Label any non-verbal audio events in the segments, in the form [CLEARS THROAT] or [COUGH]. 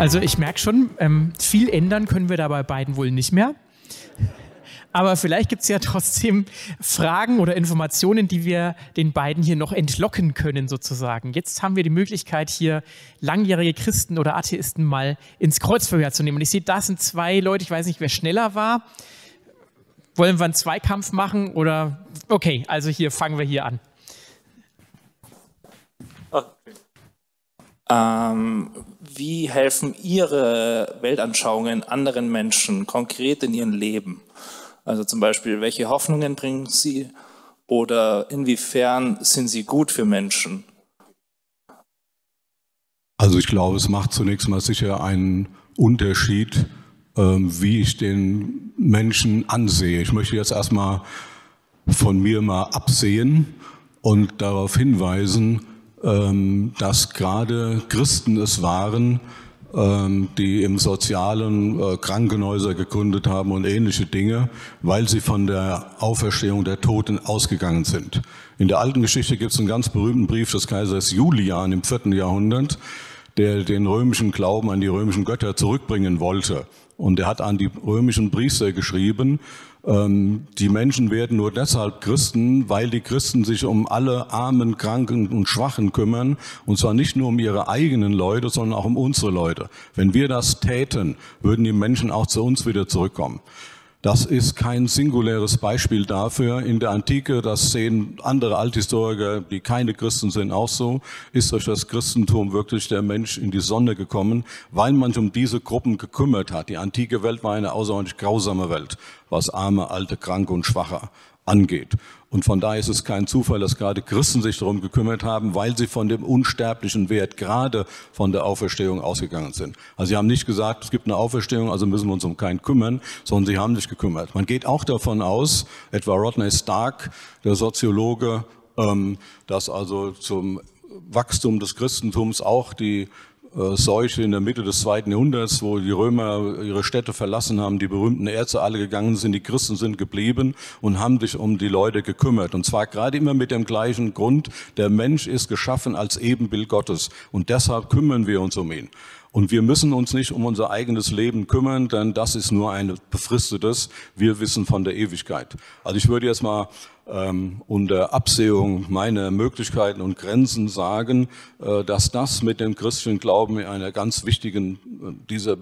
Also ich merke schon, ähm, viel ändern können wir da bei beiden wohl nicht mehr. Aber vielleicht gibt es ja trotzdem Fragen oder Informationen, die wir den beiden hier noch entlocken können, sozusagen. Jetzt haben wir die Möglichkeit, hier langjährige Christen oder Atheisten mal ins Kreuzverhör zu nehmen. Und ich sehe, da sind zwei Leute, ich weiß nicht, wer schneller war. Wollen wir einen Zweikampf machen oder? Okay, also hier fangen wir hier an. Ähm, wie helfen Ihre Weltanschauungen anderen Menschen konkret in ihrem Leben? Also zum Beispiel, welche Hoffnungen bringen Sie oder inwiefern sind sie gut für Menschen? Also ich glaube, es macht zunächst mal sicher einen Unterschied, ähm, wie ich den Menschen ansehe. Ich möchte jetzt erstmal von mir mal absehen und darauf hinweisen, dass gerade Christen es waren, ähm, die im sozialen äh, Krankenhäuser gegründet haben und ähnliche Dinge, weil sie von der Auferstehung der Toten ausgegangen sind. In der alten Geschichte gibt es einen ganz berühmten Brief des Kaisers Julian im vierten Jahrhundert, der den römischen Glauben an die römischen Götter zurückbringen wollte. Und er hat an die römischen Priester geschrieben, ähm, die Menschen werden nur deshalb Christen, weil die Christen sich um alle Armen, Kranken und Schwachen kümmern. Und zwar nicht nur um ihre eigenen Leute, sondern auch um unsere Leute. Wenn wir das täten, würden die Menschen auch zu uns wieder zurückkommen. Das ist kein singuläres Beispiel dafür. In der Antike, das sehen andere Althistoriker, die keine Christen sind, auch so, ist durch das Christentum wirklich der Mensch in die Sonne gekommen, weil man sich um diese Gruppen gekümmert hat. Die antike Welt war eine außerordentlich grausame Welt, was arme, alte, kranke und schwache angeht. Und von daher ist es kein Zufall, dass gerade Christen sich darum gekümmert haben, weil sie von dem unsterblichen Wert gerade von der Auferstehung ausgegangen sind. Also sie haben nicht gesagt, es gibt eine Auferstehung, also müssen wir uns um keinen kümmern, sondern sie haben sich gekümmert. Man geht auch davon aus, etwa Rodney Stark, der Soziologe, ähm, dass also zum Wachstum des Christentums auch die Seuche in der Mitte des zweiten Jahrhunderts, wo die Römer ihre Städte verlassen haben, die berühmten Ärzte alle gegangen sind, die Christen sind geblieben und haben sich um die Leute gekümmert. Und zwar gerade immer mit dem gleichen Grund, der Mensch ist geschaffen als Ebenbild Gottes und deshalb kümmern wir uns um ihn. Und wir müssen uns nicht um unser eigenes Leben kümmern, denn das ist nur ein befristetes. Wir wissen von der Ewigkeit. Also ich würde jetzt mal ähm, unter Absehung meiner Möglichkeiten und Grenzen sagen, äh, dass das mit dem christlichen Glauben einer ganz wichtigen, äh, dieser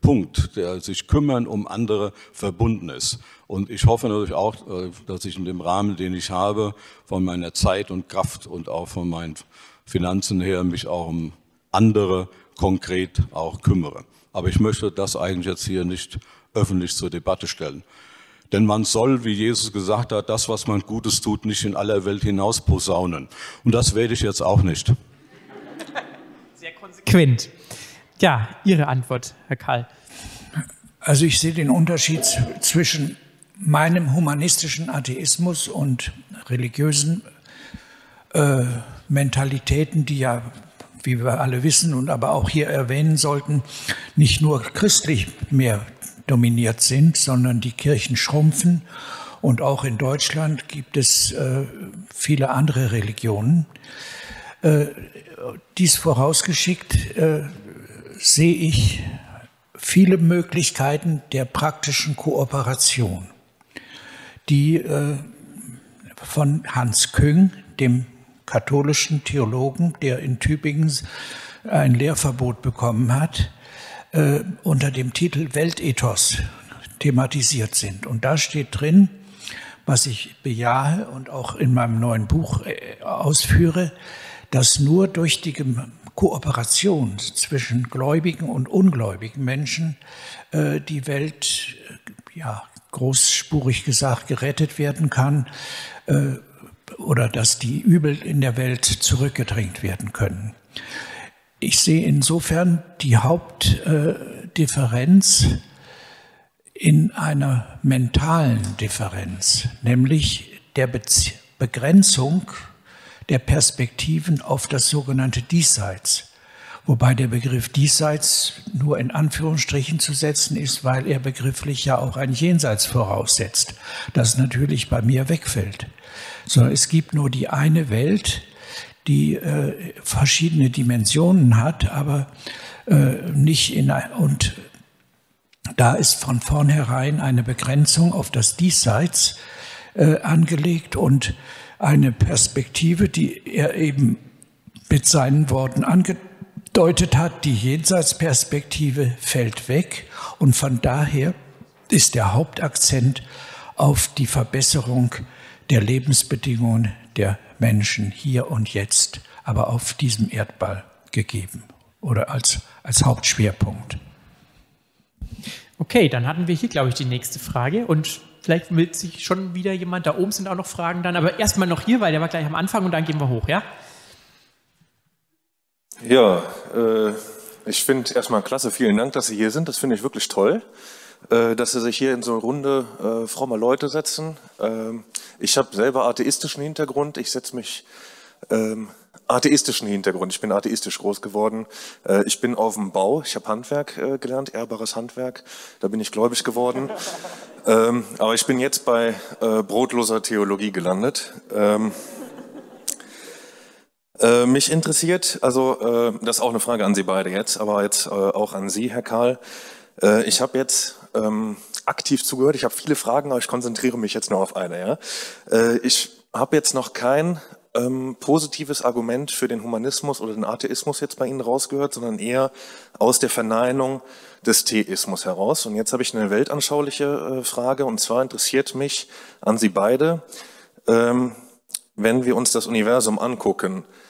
Punkt, der sich kümmern um andere verbunden ist. Und ich hoffe natürlich auch, äh, dass ich in dem Rahmen, den ich habe, von meiner Zeit und Kraft und auch von meinen Finanzen her, mich auch um andere konkret auch kümmere. Aber ich möchte das eigentlich jetzt hier nicht öffentlich zur Debatte stellen. Denn man soll, wie Jesus gesagt hat, das, was man Gutes tut, nicht in aller Welt hinaus posaunen. Und das werde ich jetzt auch nicht. Sehr konsequent. Ja, Ihre Antwort, Herr Karl. Also ich sehe den Unterschied zwischen meinem humanistischen Atheismus und religiösen äh, Mentalitäten, die ja, wie wir alle wissen und aber auch hier erwähnen sollten, nicht nur christlich mehr dominiert sind, sondern die Kirchen schrumpfen. Und auch in Deutschland gibt es äh, viele andere Religionen. Äh, dies vorausgeschickt äh, sehe ich viele Möglichkeiten der praktischen Kooperation, die äh, von Hans Küng, dem katholischen Theologen, der in Tübingen ein Lehrverbot bekommen hat, äh, unter dem Titel Weltethos thematisiert sind. Und da steht drin, was ich bejahe und auch in meinem neuen Buch äh, ausführe, dass nur durch die Kooperation zwischen gläubigen und ungläubigen Menschen äh, die Welt, äh, ja, großspurig gesagt, gerettet werden kann äh, oder dass die Übel in der Welt zurückgedrängt werden können. Ich sehe insofern die Hauptdifferenz in einer mentalen Differenz, nämlich der Begrenzung der Perspektiven auf das sogenannte Diesseits, Wobei der Begriff diesseits nur in Anführungsstrichen zu setzen ist, weil er begrifflich ja auch ein Jenseits voraussetzt, das natürlich bei mir wegfällt. Sondern es gibt nur die eine Welt, die äh, verschiedene Dimensionen hat, aber äh, nicht in und da ist von vornherein eine Begrenzung auf das Diesseits äh, angelegt und eine Perspektive, die er eben mit seinen Worten angedeutet hat, die Jenseitsperspektive fällt weg und von daher ist der Hauptakzent auf die Verbesserung der Lebensbedingungen der Menschen hier und jetzt, aber auf diesem Erdball gegeben oder als, als Hauptschwerpunkt. Okay, dann hatten wir hier, glaube ich, die nächste Frage und vielleicht will sich schon wieder jemand, da oben sind auch noch Fragen dann, aber erstmal noch hier, weil der war gleich am Anfang und dann gehen wir hoch, ja? Ja, äh, ich finde erstmal klasse, vielen Dank, dass Sie hier sind, das finde ich wirklich toll, äh, dass Sie sich hier in so eine Runde äh, frommer Leute setzen. Ähm, ich habe selber atheistischen Hintergrund, ich setze mich ähm, atheistischen Hintergrund. Ich bin atheistisch groß geworden. Äh, ich bin auf dem Bau. Ich habe Handwerk äh, gelernt, ehrbares Handwerk. Da bin ich gläubig geworden. Ähm, aber ich bin jetzt bei äh, brotloser Theologie gelandet. Ähm, äh, mich interessiert, also äh, das ist auch eine Frage an Sie beide jetzt, aber jetzt äh, auch an Sie, Herr Karl. ich habe jetzt ähm, aktiv zugehört. Ich habe viele Fragen, aber ich konzentriere mich jetzt nur auf eine. Ja? ich habe jetzt noch kein ähm, positives Argument für den Humanismus oder den Atheismus jetzt bei Ihnen rausgehört, sondern eher aus der Verneinung des Theismus heraus. Und jetzt habe ich eine weltanschauliche äh, Frage, und zwar interessiert mich an Sie beide, ähm, wenn wir uns das Universum angucken, äh,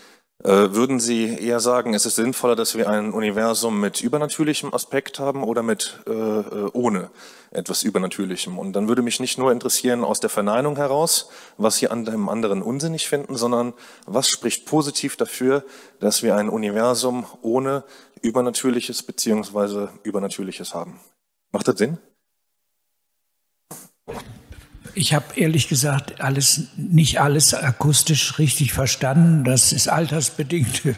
würden Sie eher sagen, es ist sinnvoller, dass wir ein Universum mit übernatürlichem Aspekt haben oder mit äh, äh, ohne etwas Übernatürlichem? Und dann würde mich nicht nur interessieren aus der Verneinung heraus, was Sie an dem anderen unsinnig finden, sondern was spricht positiv dafür, dass wir ein Universum ohne Übernatürliches beziehungsweise Übernatürliches haben? Macht das Sinn? Ich habe ehrlich gesagt alles, nicht alles akustisch richtig verstanden. Das ist altersbedingte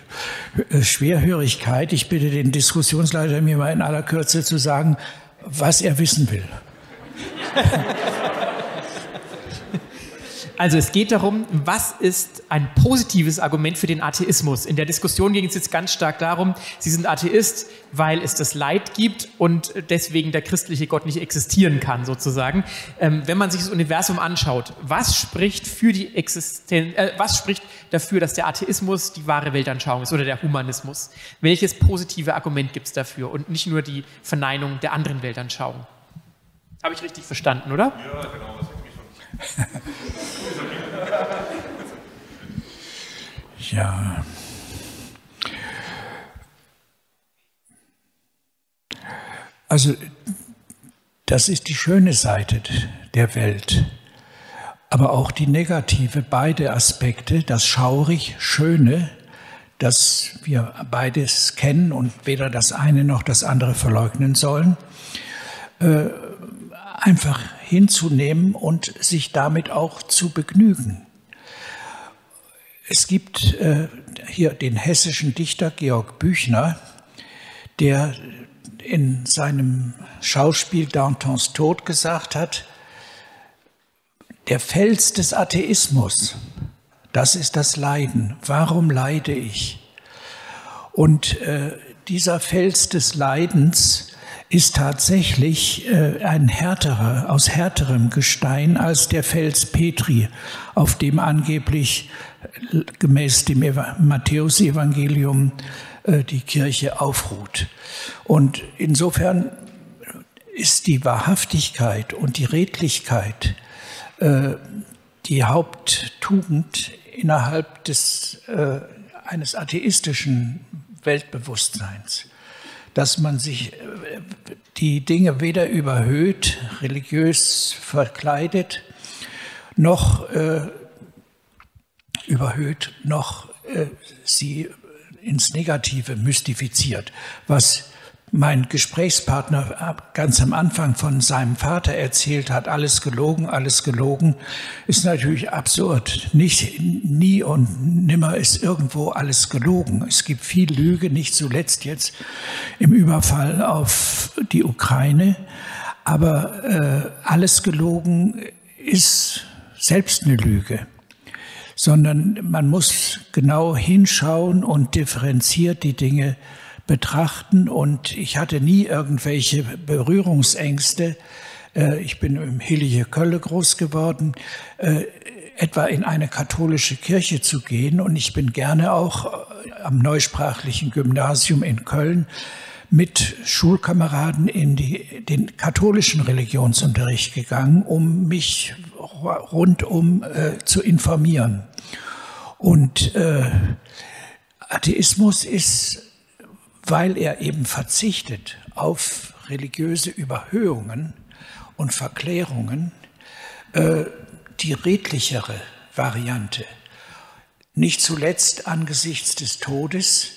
äh, Schwerhörigkeit. Ich bitte den Diskussionsleiter, mir mal in aller Kürze zu sagen, was er wissen will. [LAUGHS] Also es geht darum, was ist ein positives Argument für den Atheismus? In der Diskussion ging es jetzt ganz stark darum, Sie sind Atheist, weil es das Leid gibt und deswegen der christliche Gott nicht existieren kann, sozusagen. Ähm, wenn man sich das Universum anschaut, was spricht für die Existenz, äh, was spricht dafür, dass der Atheismus die wahre Weltanschauung ist oder der Humanismus? Welches positive Argument gibt es dafür und nicht nur die Verneinung der anderen Weltanschauung? Habe ich richtig verstanden, oder? Ja, genau. [LAUGHS] ja. Also das ist die schöne Seite der Welt, aber auch die negative, beide Aspekte, das schaurig Schöne, dass wir beides kennen und weder das eine noch das andere verleugnen sollen, äh, einfach hinzunehmen und sich damit auch zu begnügen. Es gibt äh, hier den hessischen Dichter Georg Büchner, der in seinem Schauspiel Dantons Tod gesagt hat, der Fels des Atheismus, das ist das Leiden. Warum leide ich? Und äh, dieser Fels des Leidens ist tatsächlich äh, ein härterer, aus härterem Gestein als der Fels Petri, auf dem angeblich äh, gemäß dem Matthäusevangelium äh, die Kirche aufruht. Und insofern ist die Wahrhaftigkeit und die Redlichkeit die Haupttugend innerhalb des, eines atheistischen Weltbewusstseins dass man sich äh, die Dinge weder überhöht, religiös verkleidet, noch äh, überhöht, noch äh, sie ins Negative mystifiziert, was mein Gesprächspartner ganz am Anfang von seinem Vater erzählt hat, alles gelogen, alles gelogen, ist natürlich absurd. Nicht, nie und nimmer ist irgendwo alles gelogen. Es gibt viel Lüge, nicht zuletzt jetzt im Überfall auf die Ukraine. Aber äh, alles gelogen ist selbst eine Lüge sondern man muss genau hinschauen und differenziert die Dinge betrachten. Und ich hatte nie irgendwelche Berührungsängste. Äh, ich bin im Hillige Kölle groß geworden, äh, etwa in eine katholische Kirche zu gehen. Und ich bin gerne auch äh, am neusprachlichen Gymnasium in Köln mit Schulkameraden in die, den katholischen Religionsunterricht gegangen, um mich rundum äh, zu informieren. Und äh, Atheismus ist weil er eben verzichtet auf religiöse Überhöhungen und Verklärungen, äh, die redlichere Variante. Nicht zuletzt angesichts des Todes,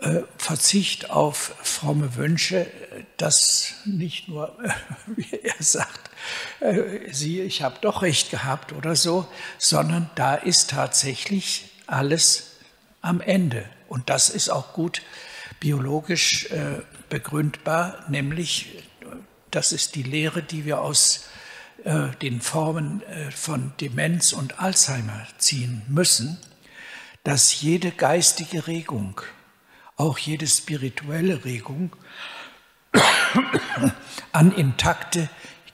äh, Verzicht auf fromme Wünsche, das nicht nur, äh, [LAUGHS] wie er sagt, äh, siehe, ich habe doch recht gehabt oder so, sondern da ist tatsächlich alles am Ende. Und das ist auch gut biologisch äh, begründbar, nämlich das ist die Lehre, die wir aus äh, den Formen äh, von Demenz und Alzheimer ziehen müssen, dass jede geistige Regung, auch jede spirituelle Regung, [COUGHS] an intakte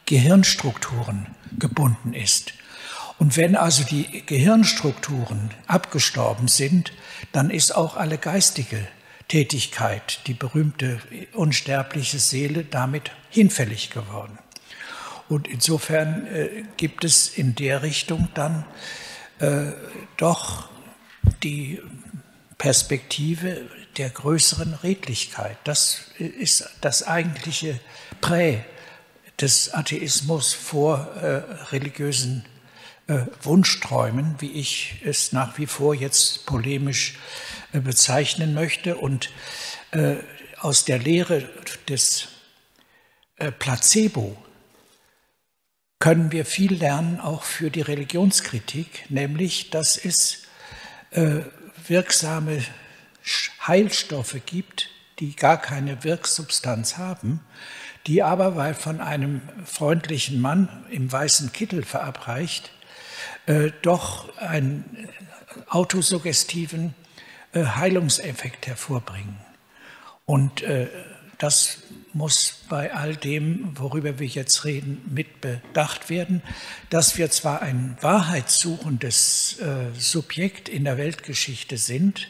Gehirnstrukturen gebunden ist. Und wenn also die Gehirnstrukturen abgestorben sind, dann ist auch alle geistige Tätigkeit, die berühmte unsterbliche Seele, damit hinfällig geworden. Und insofern äh, gibt es in der Richtung dann äh, doch die Perspektive der größeren Redlichkeit. Das ist das eigentliche Prä des Atheismus vor äh, religiösen äh, Wunschträumen, wie ich es nach wie vor jetzt polemisch äh, bezeichnen möchte. Und äh, aus der Lehre des äh, Placebo können wir viel lernen, auch für die Religionskritik, nämlich, dass es äh, wirksame Heilstoffe gibt, die gar keine Wirksubstanz haben, die aber, weil von einem freundlichen Mann im weißen Kittel verabreicht, äh, doch einen autosuggestiven äh, Heilungseffekt hervorbringen. Und äh, das muss bei all dem, worüber wir jetzt reden, mit bedacht werden, dass wir zwar ein wahrheitssuchendes äh, Subjekt in der Weltgeschichte sind,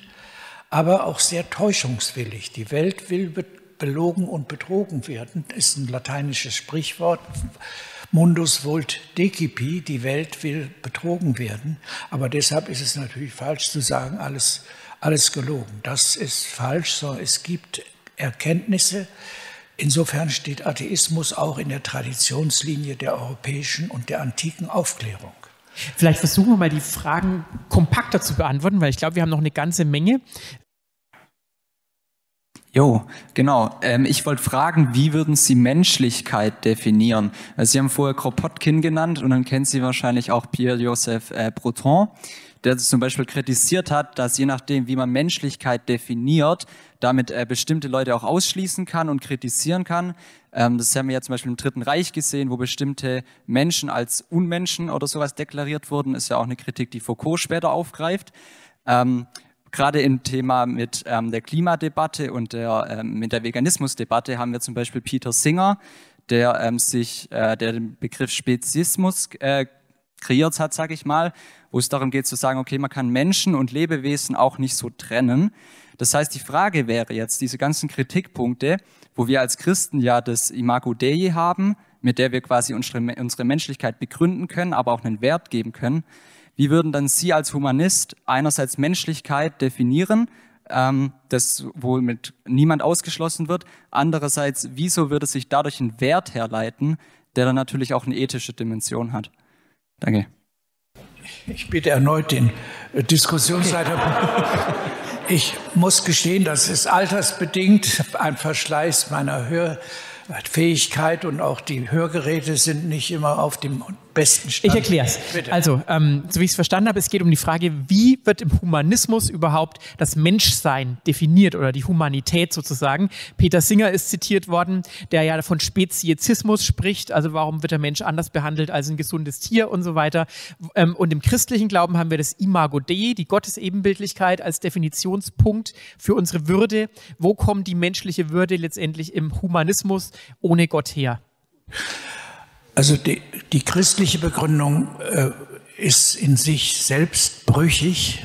aber auch sehr täuschungswillig. Die Welt will belogen und betrogen werden, ist ein lateinisches Sprichwort. Mundus vult decipi, die Welt will betrogen werden. Aber deshalb ist es natürlich falsch zu sagen, alles, alles gelogen. Das ist falsch, sondern es gibt Erkenntnisse. Insofern steht Atheismus auch in der Traditionslinie der europäischen und der antiken Aufklärung. Vielleicht versuchen wir mal die Fragen kompakter zu beantworten, weil ich glaube, wir haben noch eine ganze Menge. Jo, genau. Ähm, ich wollte fragen, wie würden Sie Menschlichkeit definieren? Also Sie haben vorher Kropotkin genannt und dann kennen Sie wahrscheinlich auch Pierre-Joseph äh, Breton, der zum Beispiel kritisiert hat, dass je nachdem, wie man Menschlichkeit definiert, damit äh, bestimmte Leute auch ausschließen kann und kritisieren kann. Ähm, das haben wir ja zum Beispiel im Dritten Reich gesehen, wo bestimmte Menschen als Unmenschen oder sowas deklariert wurden. Ist ja auch eine Kritik, die Foucault später aufgreift. Ähm, Gerade im Thema mit ähm, der Klimadebatte und der, ähm, mit der Veganismusdebatte haben wir zum Beispiel Peter Singer, der ähm, sich, äh, der den Begriff Speziismus äh, kreiert hat, sage ich mal, wo es darum geht zu sagen, okay, man kann Menschen und Lebewesen auch nicht so trennen. Das heißt, die Frage wäre jetzt, diese ganzen Kritikpunkte, wo wir als Christen ja das Imago Dei haben, mit der wir quasi unsere, unsere Menschlichkeit begründen können, aber auch einen Wert geben können. Wie würden dann Sie als Humanist einerseits Menschlichkeit definieren, ähm, das wohl mit niemand ausgeschlossen wird, andererseits, wieso würde sich dadurch ein Wert herleiten, der dann natürlich auch eine ethische Dimension hat? Danke. Ich bitte erneut den Diskussionsleiter. Ich muss gestehen, das ist altersbedingt ein Verschleiß meiner Hörfähigkeit und auch die Hörgeräte sind nicht immer auf dem besten Stand. Ich erkläre es. Also, ähm, so wie ich es verstanden habe, es geht um die Frage, wie wird im Humanismus überhaupt das Menschsein definiert oder die Humanität sozusagen. Peter Singer ist zitiert worden, der ja von Speziesismus spricht, also warum wird der Mensch anders behandelt als ein gesundes Tier und so weiter. Ähm, und im christlichen Glauben haben wir das Imago Dei, die Gottesebenbildlichkeit als Definitionspunkt für unsere Würde. Wo kommt die menschliche Würde letztendlich im Humanismus ohne Gott her? Also die, die christliche Begründung äh, ist in sich selbst brüchig,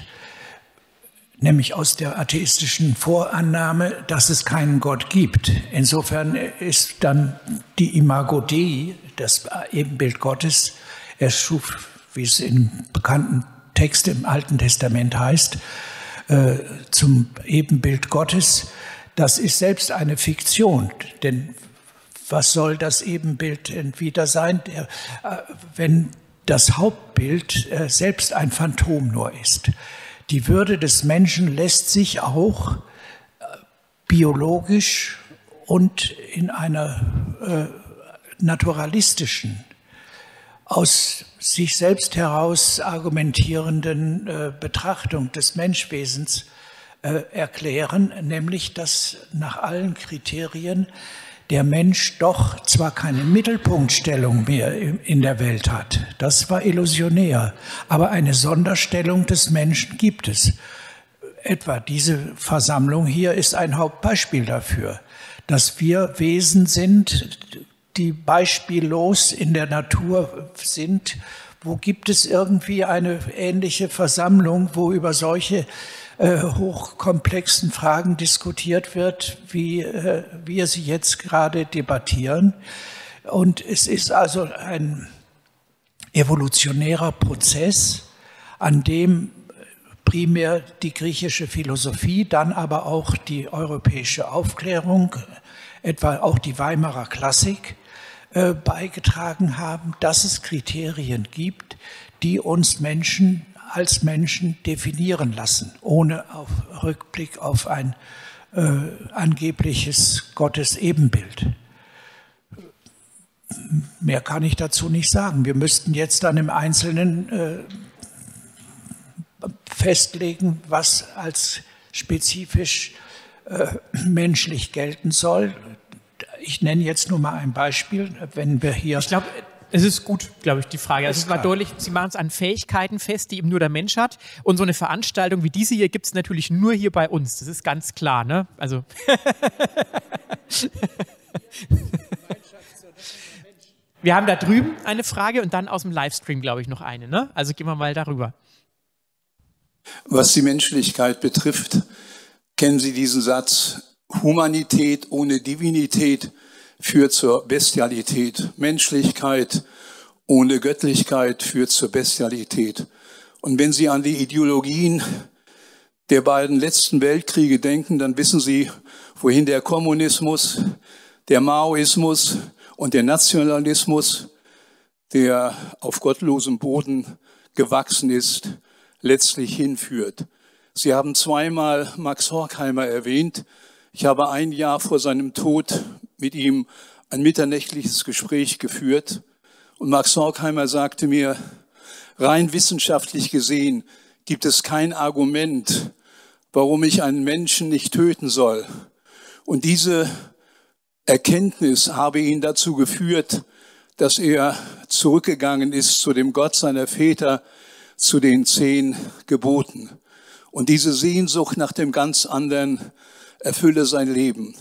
nämlich aus der atheistischen Vorannahme, dass es keinen Gott gibt. Insofern ist dann die Imago Dei, das Ebenbild Gottes, er schuf, wie es im bekannten Text im Alten Testament heißt, äh, zum Ebenbild Gottes. Das ist selbst eine Fiktion, denn was soll das Ebenbild denn wieder sein, äh, wenn das Hauptbild äh, selbst ein Phantom nur ist. Die Würde des Menschen lässt sich auch äh, biologisch und in einer naturalistischen, aus sich selbst heraus argumentierenden Betrachtung des Menschwesens erklären, nämlich dass nach allen Kriterien der Mensch doch zwar keine Mittelpunktstellung mehr in der Welt hat, das war illusionär, aber eine Sonderstellung des Menschen gibt es. Etwa diese Versammlung hier ist ein Hauptbeispiel dafür, dass wir Wesen sind, die beispiellos in der Natur sind. Wo gibt es irgendwie eine ähnliche Versammlung, wo über solche äh, hochkomplexen Fragen diskutiert wird, wie äh, wir sie jetzt gerade debattieren. Und es ist also ein evolutionärer Prozess, an dem primär die griechische Philosophie, dann aber auch die europäische Aufklärung, etwa auch die Weimarer Klassik äh, beigetragen haben, dass es Kriterien gibt, die uns Menschen als Menschen definieren lassen, ohne auf Rückblick auf ein äh, angebliches Gottes-Ebenbild. Mehr kann ich dazu nicht sagen. Wir müssten jetzt dann im Einzelnen äh, festlegen, was als spezifisch äh, menschlich gelten soll. Ich nenne jetzt nur mal ein Beispiel. Wenn wir hier. Ich glaube, es ist gut, glaube ich, die Frage. Also es war deutlich, Sie machen es an Fähigkeiten fest, die eben nur der Mensch hat. Und so eine Veranstaltung wie diese hier gibt es natürlich nur hier bei uns. Das ist ganz klar, ne? Also. [LAUGHS] wir haben da drüben eine Frage und dann aus dem Livestream, glaube ich, noch eine, ne? Also gehen wir mal darüber. Was die Menschlichkeit betrifft, kennen Sie diesen Satz, Humanität ohne Divinität führt zur Bestialität. Menschlichkeit ohne Göttlichkeit führt zur Bestialität. Und wenn Sie an die Ideologien der beiden letzten Weltkriege denken, dann wissen Sie, wohin der Kommunismus, der Maoismus und der Nationalismus, der auf gottlosem Boden gewachsen ist, letztlich hinführt. Sie haben zweimal Max Horkheimer erwähnt. Ich habe ein Jahr vor seinem Tod mit ihm ein mitternächtliches Gespräch geführt und Max Horkheimer sagte mir, rein wissenschaftlich gesehen gibt es kein Argument, warum ich einen Menschen nicht töten soll. Und diese Erkenntnis habe ihn dazu geführt, dass er zurückgegangen ist zu dem Gott seiner Väter, zu den zehn Geboten. Und diese Sehnsucht nach dem ganz anderen erfülle sein Leben.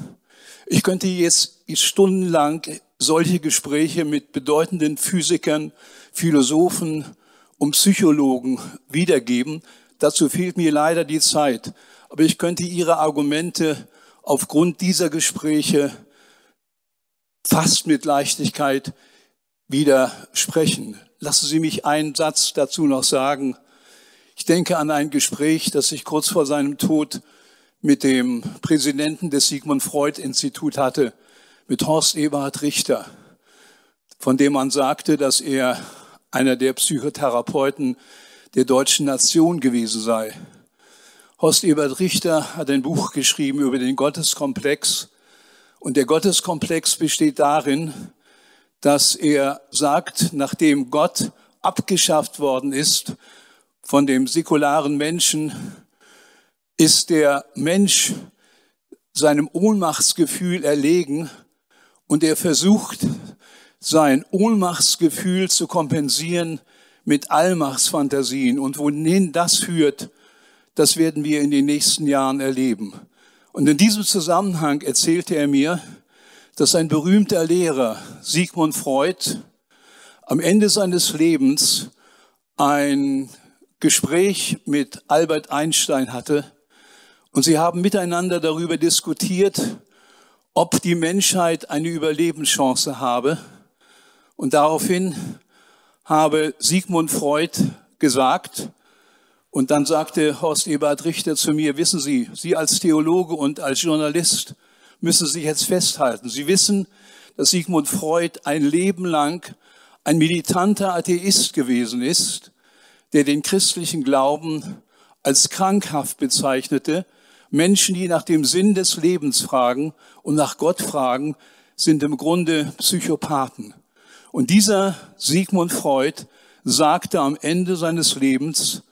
Ich könnte jetzt stundenlang solche Gespräche mit bedeutenden Physikern, Philosophen und Psychologen wiedergeben. Dazu fehlt mir leider die Zeit. Aber ich könnte Ihre Argumente aufgrund dieser Gespräche fast mit Leichtigkeit widersprechen. Lassen Sie mich einen Satz dazu noch sagen. Ich denke an ein Gespräch, das ich kurz vor seinem Tod mit dem Präsidenten des Sigmund Freud Institut hatte, mit Horst Eberhard Richter, von dem man sagte, dass er einer der Psychotherapeuten der deutschen Nation gewesen sei. Horst Ebert Richter hat ein Buch geschrieben über den Gotteskomplex. Und der Gotteskomplex besteht darin, dass er sagt, nachdem Gott abgeschafft worden ist von dem säkularen Menschen, ist der Mensch seinem Ohnmachtsgefühl erlegen und er versucht, sein Ohnmachtsgefühl zu kompensieren mit Allmachtsfantasien. Und wohin das führt, das werden wir in den nächsten Jahren erleben. Und in diesem Zusammenhang erzählte er mir, dass ein berühmter Lehrer, Sigmund Freud, am Ende seines Lebens ein Gespräch mit Albert Einstein hatte und sie haben miteinander darüber diskutiert, ob die Menschheit eine Überlebenschance habe. Und daraufhin habe Sigmund Freud gesagt, und dann sagte Horst Eberhard Richter zu mir, wissen Sie, Sie als Theologe und als Journalist müssen sich jetzt festhalten. Sie wissen, dass Sigmund Freud ein Leben lang ein militanter Atheist gewesen ist, der den christlichen Glauben als krankhaft bezeichnete. Menschen, die nach dem Sinn des Lebens fragen und nach Gott fragen, sind im Grunde Psychopathen. Und dieser Sigmund Freud sagte am Ende seines Lebens,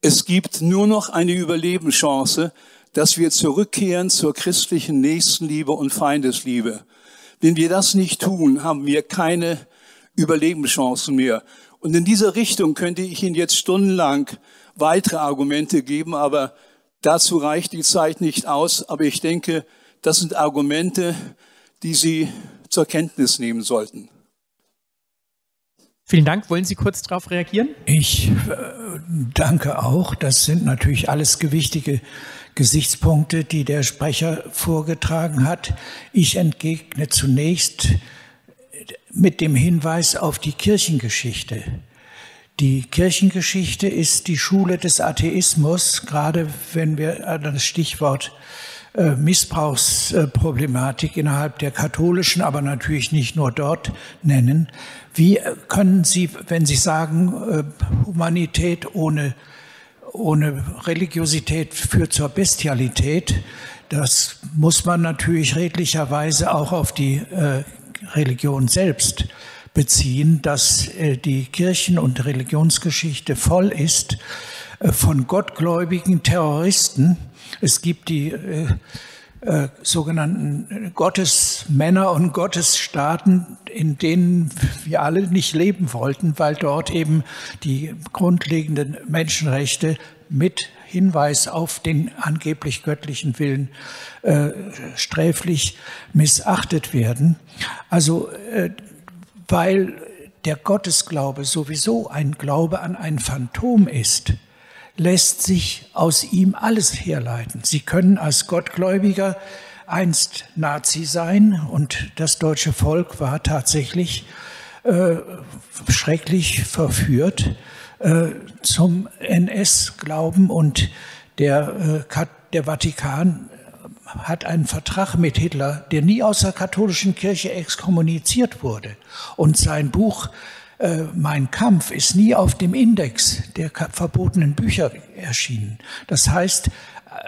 es gibt nur noch eine Überlebenschance, dass wir zurückkehren zur christlichen Nächstenliebe und Feindesliebe. Wenn wir das nicht tun, haben wir keine Überlebenschancen mehr. Und in dieser Richtung könnte ich Ihnen jetzt stundenlang weitere Argumente geben, aber dazu reicht die Zeit nicht aus. Aber ich denke, das sind Argumente, die Sie zur Kenntnis nehmen sollten. Vielen Dank. Wollen Sie kurz darauf reagieren? Ich äh, danke auch. Das sind natürlich alles gewichtige Gesichtspunkte, die der Sprecher vorgetragen hat. Ich entgegne zunächst mit dem Hinweis auf die Kirchengeschichte. Die Kirchengeschichte ist die Schule des Atheismus, gerade wenn wir das Stichwort äh, Missbrauchsproblematik innerhalb der katholischen, aber natürlich nicht nur dort nennen. Wie können Sie, wenn Sie sagen, äh, Humanität ohne, ohne Religiosität führt zur Bestialität, das muss man natürlich redlicherweise auch auf die äh, Religion selbst beziehen, dass die Kirchen- und Religionsgeschichte voll ist von gottgläubigen Terroristen, es gibt die äh, äh, sogenannten Gottesmänner und Gottesstaaten, in denen wir alle nicht leben wollten, weil dort eben die grundlegenden Menschenrechte mit Hinweis auf den angeblich göttlichen Willen äh, sträflich missachtet werden. Also äh, weil der Gottesglaube sowieso ein Glaube an ein Phantom ist, lässt sich aus ihm alles herleiten. Sie können als Gottgläubiger einst Nazi sein und das deutsche Volk war tatsächlich äh, schrecklich verführt äh, zum NS-Glauben und der, äh, der Vatikan hat einen Vertrag mit Hitler, der nie aus der katholischen Kirche exkommuniziert wurde. Und sein Buch äh, mein Kampf ist nie auf dem Index der verbotenen Bücher erschienen. Das heißt,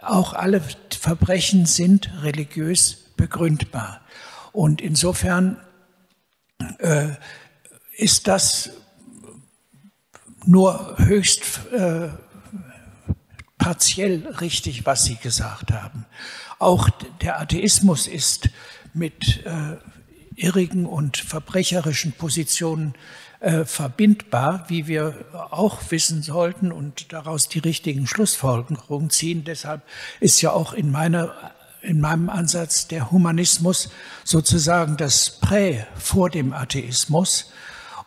auch alle Verbrechen sind religiös begründbar. Und insofern äh, ist das nur höchst äh, partiell richtig, was Sie gesagt haben. Auch der Atheismus ist mit äh, irrigen und verbrecherischen Positionen äh, verbindbar, wie wir auch wissen sollten und daraus die richtigen Schlussfolgerungen ziehen. Deshalb ist ja auch in meiner in meinem Ansatz der Humanismus sozusagen das Prä vor dem Atheismus.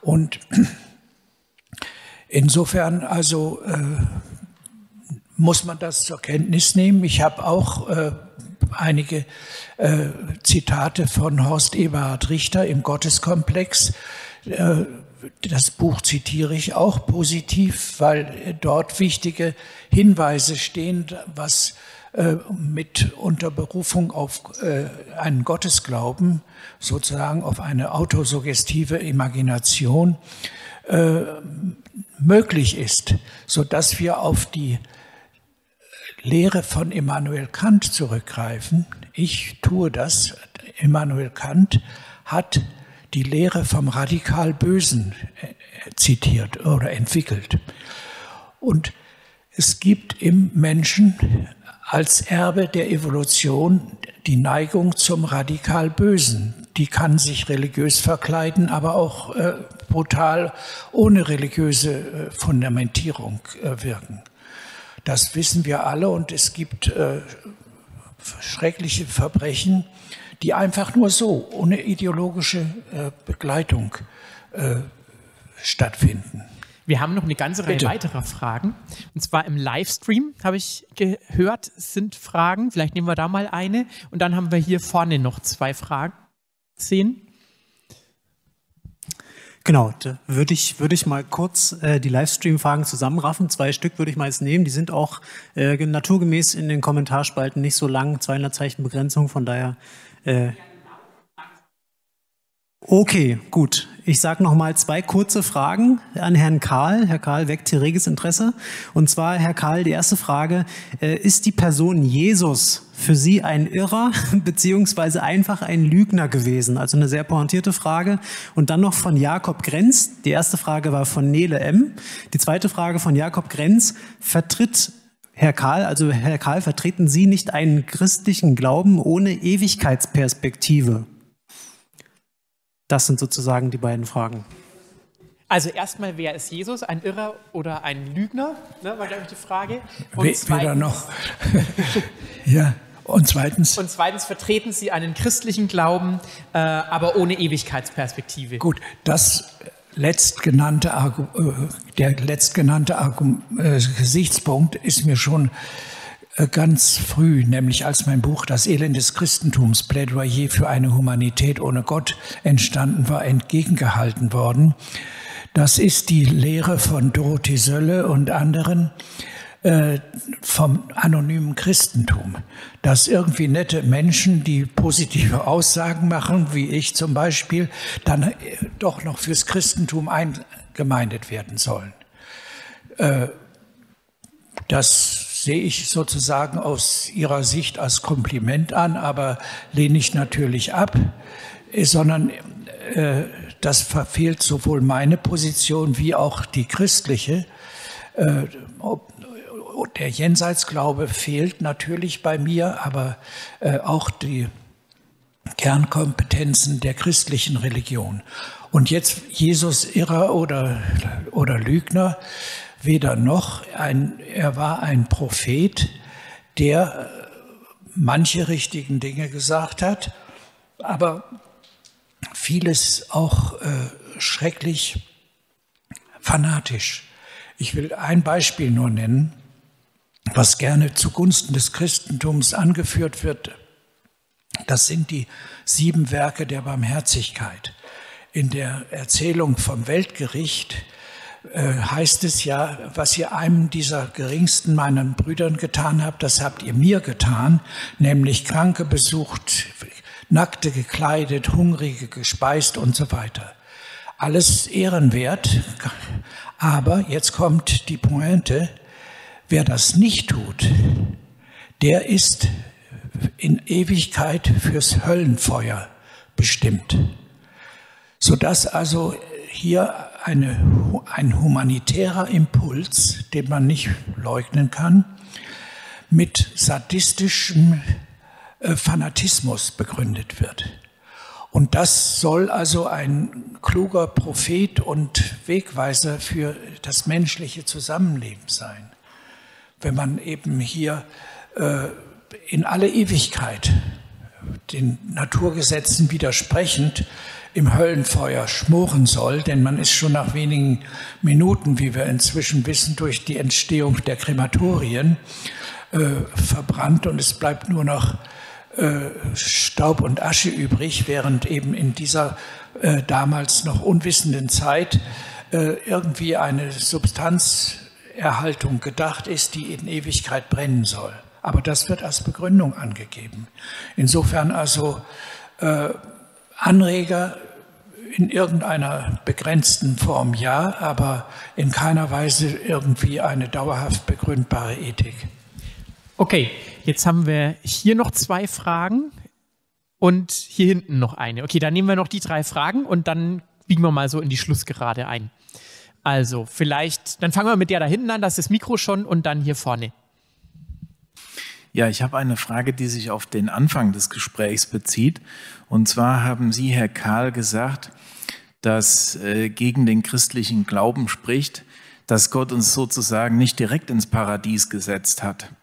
Und [CLEARS THROAT] insofern also äh, muss man das zur Kenntnis nehmen. Ich habe auch äh, einige äh, Zitate von Horst Eberhard Richter im Gotteskomplex. Äh, das Buch zitiere ich auch positiv, weil dort wichtige Hinweise stehen, was äh, mit unter Berufung auf äh, einen Gottesglauben, sozusagen auf eine autosuggestive Imagination äh, möglich ist, so dass wir auf die Lehre von Immanuel Kant zurückgreifen. Ich tue das. Immanuel Kant hat die Lehre vom radikal Bösen äh, zitiert oder entwickelt. Und es gibt im Menschen als Erbe der Evolution die Neigung zum radikal Bösen. Die kann sich religiös verkleiden, aber auch äh, brutal ohne religiöse äh, Fundamentierung wirken. Das wissen wir alle und es gibt äh, schreckliche Verbrechen, die einfach nur so, ohne ideologische äh, Begleitung äh, stattfinden. Wir haben noch eine ganze Reihe Bitte. weiterer Fragen. Und zwar im Livestream, habe ich gehört, sind Fragen. Vielleicht nehmen wir da mal eine. Und dann haben wir hier vorne noch zwei Fragen. Zehn. Genau, da würde ich, würde ich mal kurz äh, die Livestream-Fragen zusammenraffen. Zwei Stück würde ich mal jetzt nehmen. Die sind auch äh, naturgemäß in den Kommentarspalten nicht so lang, 200 Zeichen Begrenzung, von daher. Äh, okay, gut. Ich sage noch mal zwei kurze Fragen an Herrn Karl. Herr Karl weckt hier reges Interesse. Und zwar, Herr Karl, die erste Frage. Äh, ist die Person Jesus für Sie ein Irrer [LAUGHS] beziehungsweise einfach ein Lügner gewesen? Also eine sehr pointierte Frage. Und dann noch von Jakob Grenz. Die erste Frage war von Nele M. Die zweite Frage von Jakob Grenz. Vertritt Herr Karl, also Herr Karl, vertreten Sie nicht einen christlichen Glauben ohne Ewigkeitsperspektive? Das sind sozusagen die beiden Fragen. Also erstmal, wer ist Jesus? Ein Irrer oder ein Lügner? Ne, war, glaube ich, die Frage. Und We zweitens, weder noch. [LAUGHS] ja. Und zweitens? Und zweitens vertreten Sie einen christlichen Glauben, äh, aber ohne Ewigkeitsperspektive. Gut, das letztgenannte, äh, der letztgenannte äh, Gesichtspunkt ist mir schon äh, ganz früh, nämlich als mein Buch Das Elend des Christentums, Plädoyer für eine Humanität ohne Gott entstanden war, entgegengehalten worden. Das ist die Lehre von Dorothee Sölle und anderen äh, vom anonymen Christentum, dass irgendwie nette Menschen, die positive Aussagen machen, wie ich zum Beispiel, dann äh, doch noch fürs Christentum eingemeindet werden sollen. Äh, das sehe ich sozusagen aus Ihrer Sicht als Kompliment an, aber lehne ich natürlich ab, äh, sondern äh, das verfehlt sowohl meine Position wie auch die christliche. Äh, der Jenseitsglaube fehlt natürlich bei mir, aber äh, auch die Kernkompetenzen der christlichen Religion. Und jetzt Jesus Irrer oder, oder Lügner, weder noch. Ein, er war ein Prophet, der äh, manche richtigen Dinge gesagt hat, aber vieles auch äh, schrecklich fanatisch. Ich will ein Beispiel nur nennen, was gerne zugunsten des Christentums angeführt wird. Das sind die sieben Werke der Barmherzigkeit. In der Erzählung vom Weltgericht heißt es ja, was ihr einem dieser geringsten meinen Brüdern getan habt, das habt ihr mir getan, nämlich Kranke besucht, Nackte gekleidet, Hungrige gespeist und so weiter. Alles ehrenwert, aber jetzt kommt die Pointe, wer das nicht tut, der ist in Ewigkeit fürs Höllenfeuer bestimmt. Sodass also hier eine, ein humanitärer Impuls, den man nicht leugnen kann, mit sadistischem äh, Fanatismus begründet wird. Und das soll also ein kluger Prophet und Wegweiser für das menschliche Zusammenleben sein. Wenn man eben hier äh, in alle Ewigkeit den Naturgesetzen widersprechend im Höllenfeuer schmoren soll, denn man ist schon nach wenigen Minuten, wie wir inzwischen wissen, durch die Entstehung der Krematorien äh, verbrannt und es bleibt nur noch äh, Staub und Asche übrig, während eben in dieser äh, damals noch unwissenden Zeit äh, irgendwie eine Substanzerhaltung gedacht ist, die in Ewigkeit brennen soll. Aber das wird als Begründung angegeben. Insofern also äh, Anreger in irgendeiner begrenzten Form ja, aber in keiner Weise irgendwie eine dauerhaft begründbare Ethik. Okay, jetzt haben wir hier noch zwei Fragen und hier hinten noch eine. Okay, dann nehmen wir noch die drei Fragen und dann biegen wir mal so in die Schlussgerade ein. Also vielleicht, dann fangen wir mit der da hinten an, das ist das Mikro schon und dann hier vorne. Ja, ich habe eine Frage, die sich auf den Anfang des Gesprächs bezieht. Und zwar haben Sie, Herr Karl, gesagt, dass äh, gegen den christlichen Glauben spricht, dass Gott uns sozusagen nicht direkt ins Paradies gesetzt hat,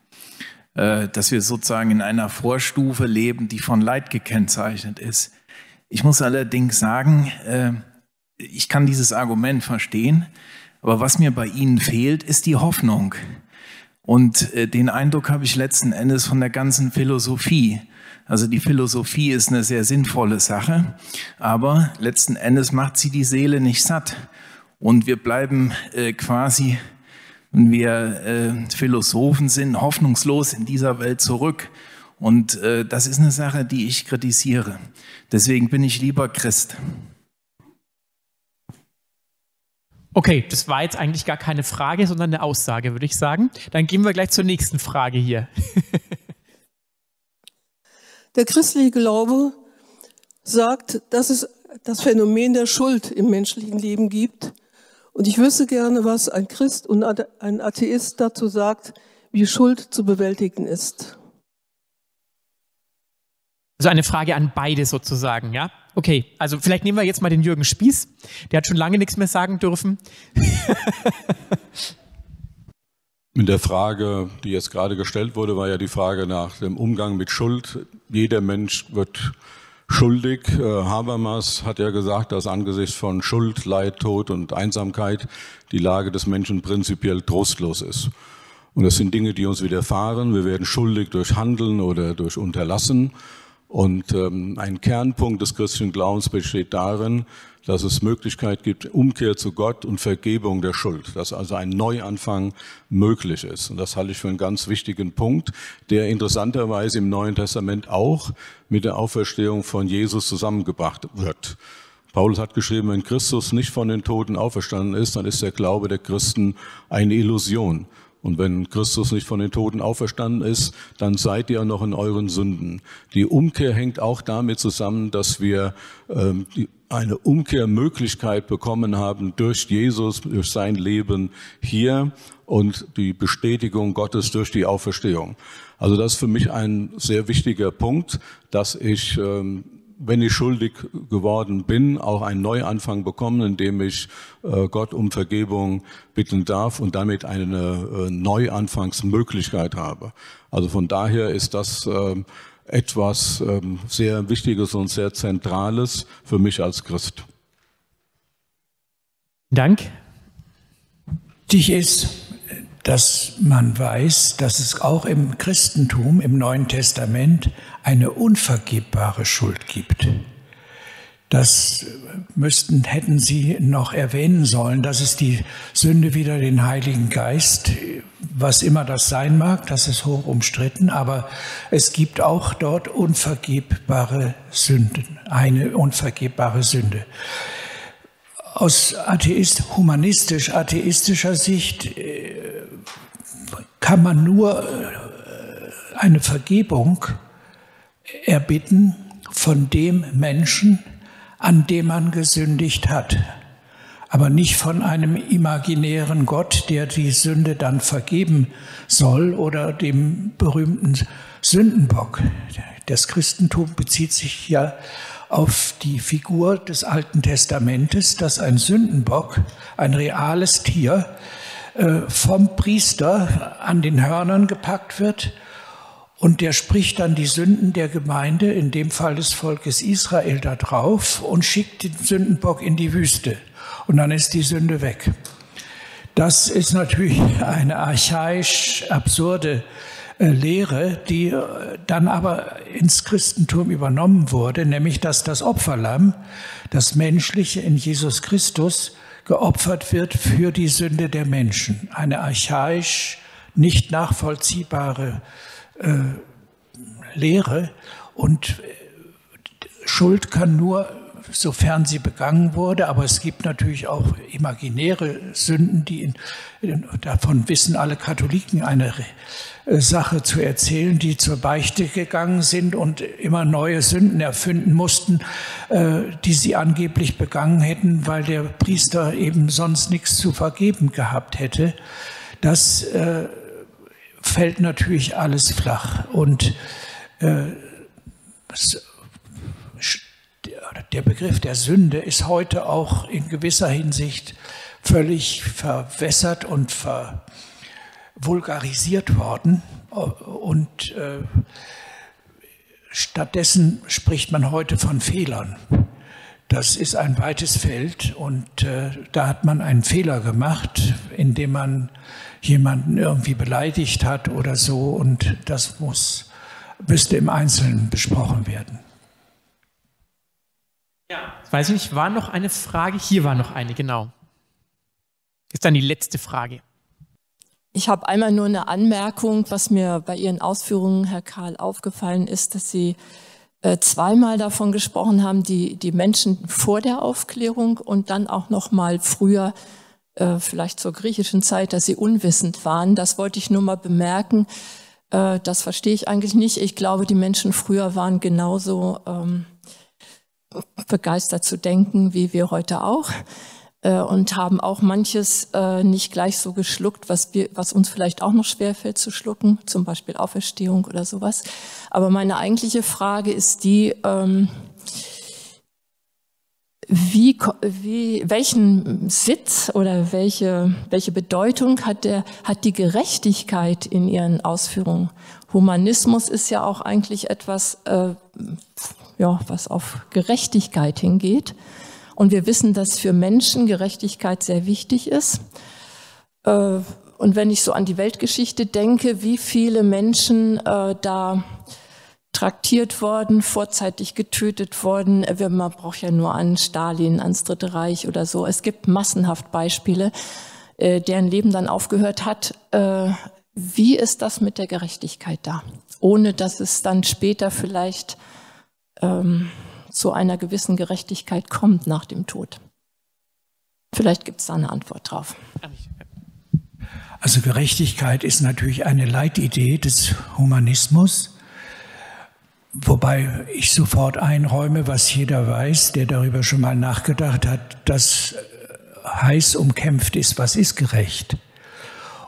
äh, dass wir sozusagen in einer Vorstufe leben, die von Leid gekennzeichnet ist. Ich muss allerdings sagen, äh, ich kann dieses Argument verstehen, aber was mir bei Ihnen fehlt, ist die Hoffnung. Und äh, den Eindruck habe ich letzten Endes von der ganzen Philosophie. Also die Philosophie ist eine sehr sinnvolle Sache, aber letzten Endes macht sie die Seele nicht satt. Und wir bleiben äh, quasi, wenn wir äh, Philosophen sind, hoffnungslos in dieser Welt zurück. Und äh, das ist eine Sache, die ich kritisiere. Deswegen bin ich lieber Christ. Okay, das war jetzt eigentlich gar keine Frage, sondern eine Aussage, würde ich sagen. Dann gehen wir gleich zur nächsten Frage hier. [LAUGHS] Der christliche Glaube sagt, dass es das Phänomen der Schuld im menschlichen Leben gibt. Und ich wüsste gerne, was ein Christ und ein Atheist dazu sagt, wie Schuld zu bewältigen ist. Also eine Frage an beide sozusagen, ja? Okay, also vielleicht nehmen wir jetzt mal den Jürgen Spieß. Der hat schon lange nichts mehr sagen dürfen. [LAUGHS] Mit der Frage, die jetzt gerade gestellt wurde, war ja die Frage nach dem Umgang mit Schuld. Jeder Mensch wird schuldig. Äh, Habermas hat ja gesagt, dass angesichts von Schuld, Leid, Tod und Einsamkeit die Lage des Menschen prinzipiell trostlos ist. Und das sind Dinge, die uns widerfahren. Wir werden schuldig durch Handeln oder durch Unterlassen. Und ähm, ein Kernpunkt des christlichen Glaubens besteht darin, dass es Möglichkeit gibt, Umkehr zu Gott und Vergebung der Schuld, dass also ein Neuanfang möglich ist. Und das halte ich für einen ganz wichtigen Punkt, der interessanterweise im Neuen Testament auch mit der Auferstehung von Jesus zusammengebracht wird. Paulus hat geschrieben, wenn Christus nicht von den Toten auferstanden ist, dann ist der Glaube der Christen eine Illusion. Und wenn Christus nicht von den Toten auferstanden ist, dann seid ihr noch in euren Sünden. Die Umkehr hängt auch damit zusammen, dass wir ähm, die, eine Umkehrmöglichkeit bekommen haben durch Jesus, durch sein Leben hier und die Bestätigung Gottes durch die Auferstehung. Also das ist für mich ein sehr wichtiger Punkt, dass ich ähm, wenn ich schuldig geworden bin, auch einen Neuanfang bekommen, indem ich äh, Gott um Vergebung bitten darf und damit eine äh, Neuanfangsmöglichkeit habe. Also von daher ist das äh, etwas ähm, sehr Wichtiges und sehr Zentrales für mich als Christ. Dank. Wichtig ist, dass man weiß, dass es auch im Christentum, im Neuen Testament, eine unvergebbare Schuld gibt. Das müssten, hätten Sie noch erwähnen sollen. Das ist die Sünde wieder den Heiligen Geist, was immer das sein mag, das ist hoch umstritten, aber es gibt auch dort unvergebbare Sünden, eine unvergebbare Sünde. Aus atheist, humanistisch, atheistischer Sicht äh, kann man nur äh, eine Vergebung erbitten von dem Menschen, an dem man gesündigt hat, aber nicht von einem imaginären Gott, der die Sünde dann vergeben soll oder dem berühmten Sündenbock. Das Christentum bezieht sich ja auf die Figur des Alten Testamentes, dass ein Sündenbock, ein reales Tier, vom Priester an den Hörnern gepackt wird und der spricht dann die Sünden der Gemeinde, in dem Fall des Volkes Israel, da drauf und schickt den Sündenbock in die Wüste. Und dann ist die Sünde weg. Das ist natürlich eine archaisch absurde äh, Lehre, die äh, dann aber ins Christentum übernommen wurde, nämlich dass das Opferlamm, das Menschliche in Jesus Christus, geopfert wird für die Sünde der Menschen. Eine archaisch nicht nachvollziehbare äh, Lehre und äh, Schuld kann nur sofern sie begangen wurde, aber es gibt natürlich auch imaginäre Sünden, die in, davon wissen alle Katholiken eine äh, Sache zu erzählen, die zur Beichte gegangen sind und immer neue Sünden erfinden mussten, äh, die sie angeblich begangen hätten, weil der Priester eben sonst nichts zu vergeben gehabt hätte. Das äh, fällt natürlich alles flach und der Begriff der Sünde ist heute auch in gewisser Hinsicht völlig verwässert und vervulgarisiert worden. Und äh, stattdessen spricht man heute von Fehlern. Das ist ein weites Feld und äh, da hat man einen Fehler gemacht, indem man jemanden irgendwie beleidigt hat oder so und das muss, müsste im Einzelnen besprochen werden. Ja. Weiß ich nicht, war noch eine Frage? Hier war noch eine, genau. Ist dann die letzte Frage. Ich habe einmal nur eine Anmerkung, was mir bei Ihren Ausführungen, Herr Karl, aufgefallen ist, dass Sie äh, zweimal davon gesprochen haben, die, die Menschen vor der Aufklärung und dann auch noch mal früher, äh, vielleicht zur griechischen Zeit, dass sie unwissend waren. Das wollte ich nur mal bemerken. Äh, das verstehe ich eigentlich nicht. Ich glaube, die Menschen früher waren genauso ähm, begeistert zu denken, wie wir heute auch. Äh, und haben auch manches äh, nicht gleich so geschluckt, was, wir, was uns vielleicht auch noch schwerfällt zu schlucken, zum Beispiel Auferstehung oder sowas. Aber meine eigentliche Frage ist die, ähm, wie, wie, welchen Sitz oder welche, welche Bedeutung hat, der, hat die Gerechtigkeit in Ihren Ausführungen? Humanismus ist ja auch eigentlich etwas, äh, ja, was auf Gerechtigkeit hingeht. Und wir wissen, dass für Menschen Gerechtigkeit sehr wichtig ist. Äh, und wenn ich so an die Weltgeschichte denke, wie viele Menschen äh, da traktiert worden, vorzeitig getötet worden. Äh, man braucht ja nur an Stalin, ans Dritte Reich oder so. Es gibt massenhaft Beispiele, deren Leben dann aufgehört hat. Wie ist das mit der Gerechtigkeit da? Ohne dass es dann später vielleicht ähm, zu einer gewissen Gerechtigkeit kommt nach dem Tod. Vielleicht gibt es da eine Antwort drauf. Also Gerechtigkeit ist natürlich eine Leitidee des Humanismus, wobei ich sofort einräume, was jeder weiß, der darüber schon mal nachgedacht hat, dass heiß umkämpft ist, was ist gerecht.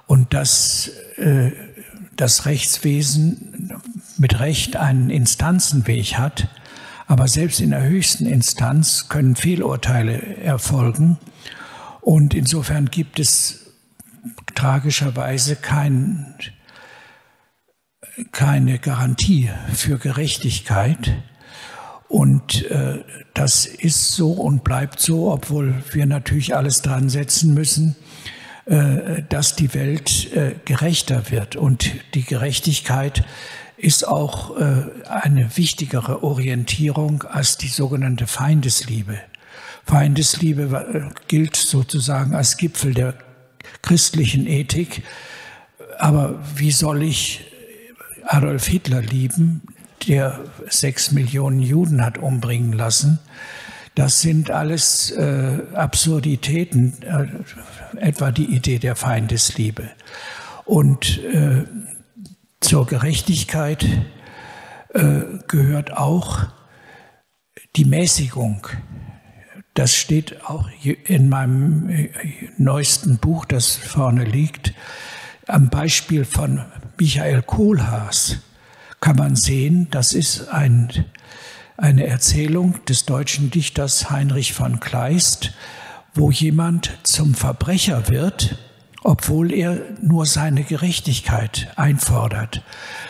Und dass äh, das Rechtswesen mit Recht einen Instanzenweg hat, aber selbst in der höchsten Instanz können Fehlurteile erfolgen. Und insofern gibt es tragischerweise kein, keine Garantie für Gerechtigkeit. Und äh, das ist so und bleibt so, obwohl wir natürlich alles dran setzen müssen, äh, dass die Welt äh, gerechter wird. Und die Gerechtigkeit ist auch äh, eine wichtigere Orientierung als die sogenannte Feindesliebe. Feindesliebe äh, gilt sozusagen als Gipfel der christlichen Ethik. Aber wie soll ich Adolf Hitler lieben, der sechs Millionen Juden hat umbringen lassen? Das sind alles äh, Absurditäten, äh, etwa die Idee der Feindesliebe. Und äh, zur Gerechtigkeit äh, gehört auch die Mäßigung. Das steht auch in meinem äh, neuesten Buch, das vorne liegt. Am Beispiel von Michael Kohlhaas kann man sehen, das ist ein, eine Erzählung des deutschen Dichters Heinrich von Kleist, wo jemand zum Verbrecher wird, obwohl er nur seine Gerechtigkeit einfordert.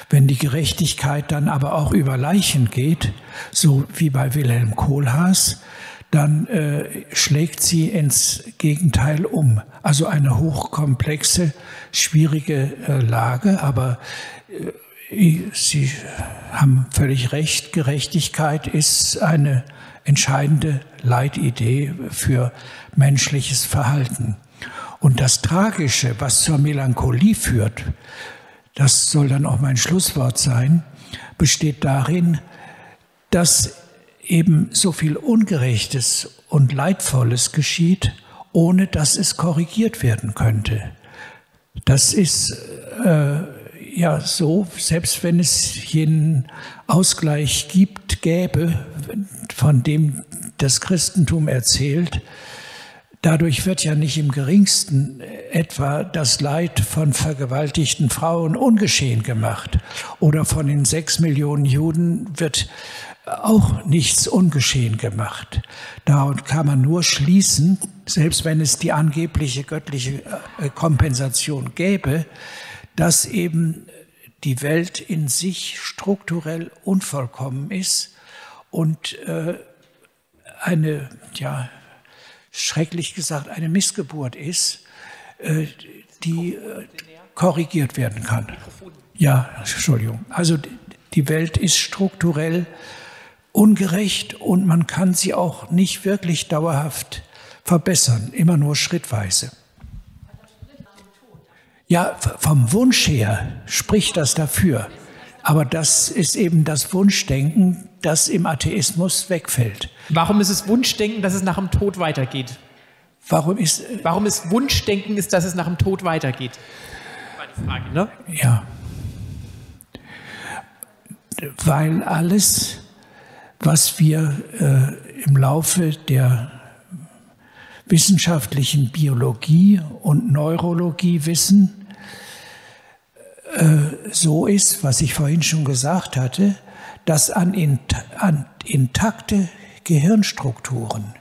Wenn die Gerechtigkeit dann aber auch über Leichen geht, so wie bei Wilhelm Kohlhaas, dann äh, schlägt sie ins Gegenteil um. Also eine hochkomplexe, schwierige äh, Lage, aber äh, Sie haben völlig recht, Gerechtigkeit ist eine entscheidende Leitidee für menschliches Verhalten. Und das Tragische, was zur Melancholie führt, das soll dann auch mein Schlusswort sein, besteht darin, dass eben so viel Ungerechtes und Leidvolles geschieht, ohne dass es korrigiert werden könnte. Das ist äh, ja so, selbst wenn es jenen Ausgleich gibt, gäbe, von dem das Christentum erzählt, dadurch wird ja nicht im geringsten etwa das Leid von vergewaltigten Frauen ungeschehen gemacht. Oder von den sechs Millionen Juden wird auch nichts ungeschehen gemacht. Da kann man nur schließen, selbst wenn es die angebliche göttliche äh, Kompensation gäbe, dass eben die Welt in sich strukturell unvollkommen ist und äh, eine, ja, schrecklich gesagt, eine Missgeburt ist, äh, die äh, korrigiert werden kann. Ja, Entschuldigung. Also die Welt ist strukturell ungerecht und man kann sie auch nicht wirklich dauerhaft verbessern, immer nur schrittweise. Ja, vom Wunsch her spricht das dafür. Aber das ist eben das Wunschdenken, das im Atheismus wegfällt. Warum ist es Wunschdenken, dass es nach dem Tod weitergeht? Warum ist, Warum ist Wunschdenken, ist, dass es nach dem Tod weitergeht? War die Frage, ne? Ja. Weil alles, was wir äh, im Laufe der wissenschaftlichen Biologie und Neurologie wissen, äh, so ist, was ich vorhin schon gesagt hatte, dass an, an intakte Gehirnstrukturen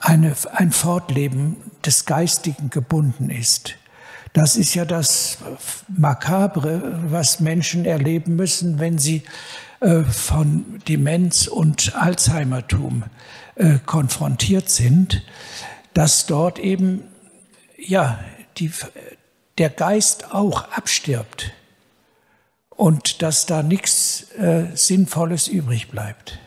eine, ein Fortleben des Geistigen gebunden ist. Das ist ja das Makabre, was Menschen erleben müssen, wenn sie äh, von Demenz und Alzheimertum äh, konfrontiert sind, dass dort eben ja die der Geist auch abstirbt und dass da nichts äh, Sinnvolles übrig bleibt.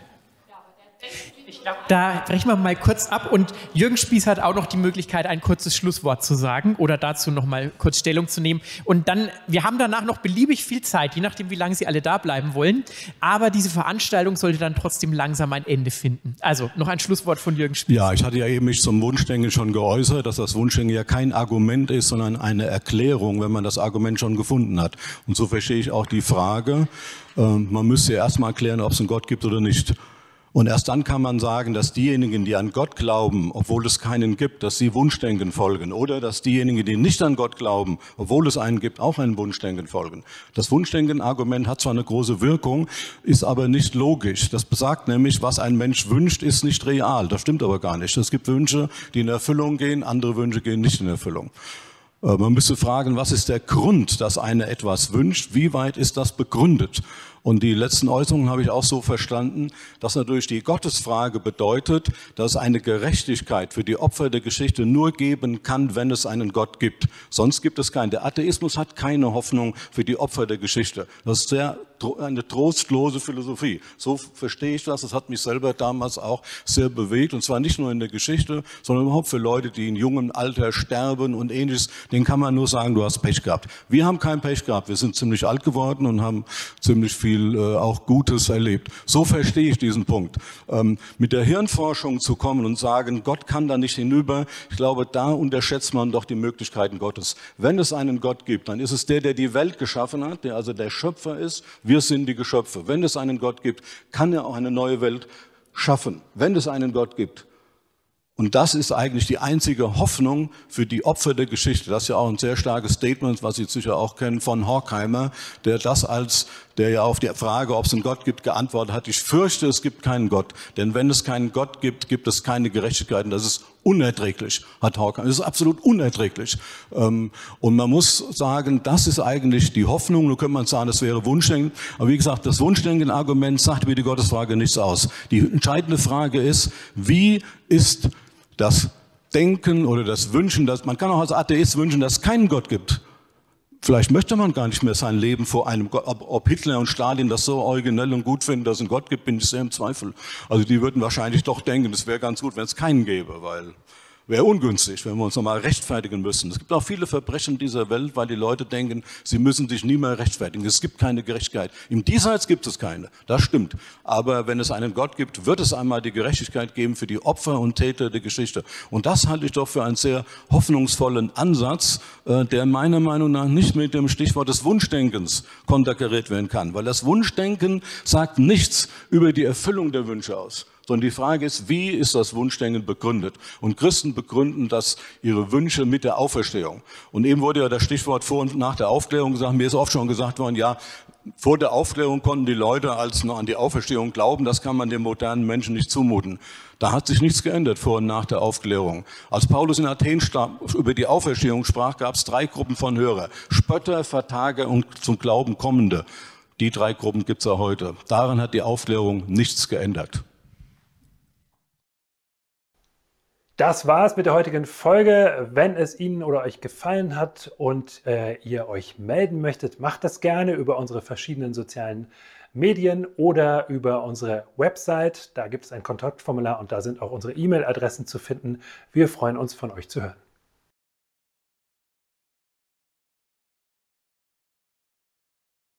Da brechen wir mal kurz ab und Jürgen Spieß hat auch noch die Möglichkeit, ein kurzes Schlusswort zu sagen oder dazu noch mal kurz Stellung zu nehmen. Und dann, wir haben danach noch beliebig viel Zeit, je nachdem, wie lange Sie alle da bleiben wollen. Aber diese Veranstaltung sollte dann trotzdem langsam ein Ende finden. Also noch ein Schlusswort von Jürgen Spieß. Ja, ich hatte ja eben mich zum Wunschdenken schon geäußert, dass das Wunschdenken ja kein Argument ist, sondern eine Erklärung, wenn man das Argument schon gefunden hat. Und so verstehe ich auch die Frage. Äh, man müsste ja erstmal erklären, ob es einen Gott gibt oder nicht. Und erst dann kann man sagen, dass diejenigen, die an Gott glauben, obwohl es keinen gibt, dass sie Wunschdenken folgen. Oder dass diejenigen, die nicht an Gott glauben, obwohl es einen gibt, auch ein Wunschdenken folgen. Das Wunschdenken-Argument hat zwar eine große Wirkung, ist aber nicht logisch. Das besagt nämlich, was ein Mensch wünscht, ist nicht real. Das stimmt aber gar nicht. Es gibt Wünsche, die in Erfüllung gehen, andere Wünsche gehen nicht in Erfüllung. Äh, man müsste fragen, was ist der Grund, dass einer etwas wünscht? Wie weit ist das begründet? Und die letzten Äußerungen habe ich auch so verstanden, dass natürlich die Gottesfrage bedeutet, dass es eine Gerechtigkeit für die Opfer der Geschichte nur geben kann, wenn es einen Gott gibt. Sonst gibt es keinen. Der Atheismus hat keine Hoffnung für die Opfer der Geschichte. Das ist sehr eine trostlose Philosophie. So verstehe ich das. Das hat mich selber damals auch sehr bewegt. Und zwar nicht nur in der Geschichte, sondern überhaupt für Leute, die in jungem Alter sterben und ähnliches. Den kann man nur sagen, du hast Pech gehabt. Wir haben kein Pech gehabt. Wir sind ziemlich alt geworden und haben ziemlich viel äh, auch Gutes erlebt. So verstehe ich diesen Punkt. Ähm, mit der Hirnforschung zu kommen und sagen, Gott kann da nicht hinüber, ich glaube, da unterschätzt man doch die Möglichkeiten Gottes. Wenn es einen Gott gibt, dann ist es der, der die Welt geschaffen hat, der also der Schöpfer ist. Wir sind die Geschöpfe. Wenn es einen Gott gibt, kann er auch eine neue Welt schaffen. Wenn es einen Gott gibt, und das ist eigentlich die einzige Hoffnung für die Opfer der Geschichte. Das ist ja auch ein sehr starkes Statement, was Sie sicher auch kennen, von Horkheimer, der das als, der ja auf die Frage, ob es einen Gott gibt, geantwortet hat. Ich fürchte, es gibt keinen Gott. Denn wenn es keinen Gott gibt, gibt es keine Gerechtigkeit. Und das ist unerträglich, hat Horkheimer. Das ist absolut unerträglich. Ähm, und man muss sagen, das ist eigentlich die Hoffnung. Nun könnte man sagen, das wäre Wunschdenken. Aber wie gesagt, das Wunschdenken-Argument sagt über die Gottesfrage nichts aus. Die entscheidende Frage ist, wie ist das Denken oder das Wünschen, dass man kann auch als Atheist wünschen, dass es keinen Gott gibt. Vielleicht möchte man gar nicht mehr sein Leben vor einem Gott. Ob, Hitler und Stalin das so originell und gut finden, dass es einen Gott gibt, bin ich sehr im Zweifel. Also die würden wahrscheinlich doch denken, es wäre ganz gut, wenn es keinen gäbe, weil Wäre ungünstig, wenn wir uns nochmal rechtfertigen müssen. Es gibt auch viele Verbrechen dieser Welt, weil die Leute denken, sie müssen sich nie mehr rechtfertigen. Es gibt keine Gerechtigkeit. Im Diesseits gibt es keine. Das stimmt. Aber wenn es einen Gott gibt, wird es einmal die Gerechtigkeit geben für die Opfer und Täter der Geschichte. Und das halte ich doch für einen sehr hoffnungsvollen Ansatz, äh, der meiner Meinung nach nicht mit dem Stichwort des Wunschdenkens konterkariert werden kann. Weil das Wunschdenken sagt nichts über die Erfüllung der Wünsche aus sondern die Frage ist, wie ist das Wunschdenken begründet? Und Christen begründen das ihre Wünsche mit der Auferstehung. Und eben wurde ja das Stichwort vor und nach der Aufklärung gesagt, mir ist oft schon gesagt worden, ja, vor der Aufklärung konnten die Leute als noch an die Auferstehung glauben, das kann man den modernen Menschen nicht zumuten. Da hat sich nichts geändert vor und nach der Aufklärung. Als Paulus in Athen über die Auferstehung sprach, gab es drei Gruppen von Hörer. Spötter, Vertager und zum Glauben kommende. Die drei Gruppen gibt es auch heute. Daran hat die Aufklärung nichts geändert. Das war es mit der heutigen Folge. Wenn es Ihnen oder euch gefallen hat und äh, ihr euch melden möchtet, macht das gerne über unsere verschiedenen sozialen Medien oder über unsere Website. Da gibt es ein Kontaktformular und da sind auch unsere E-Mail-Adressen zu finden. Wir freuen uns, von euch zu hören.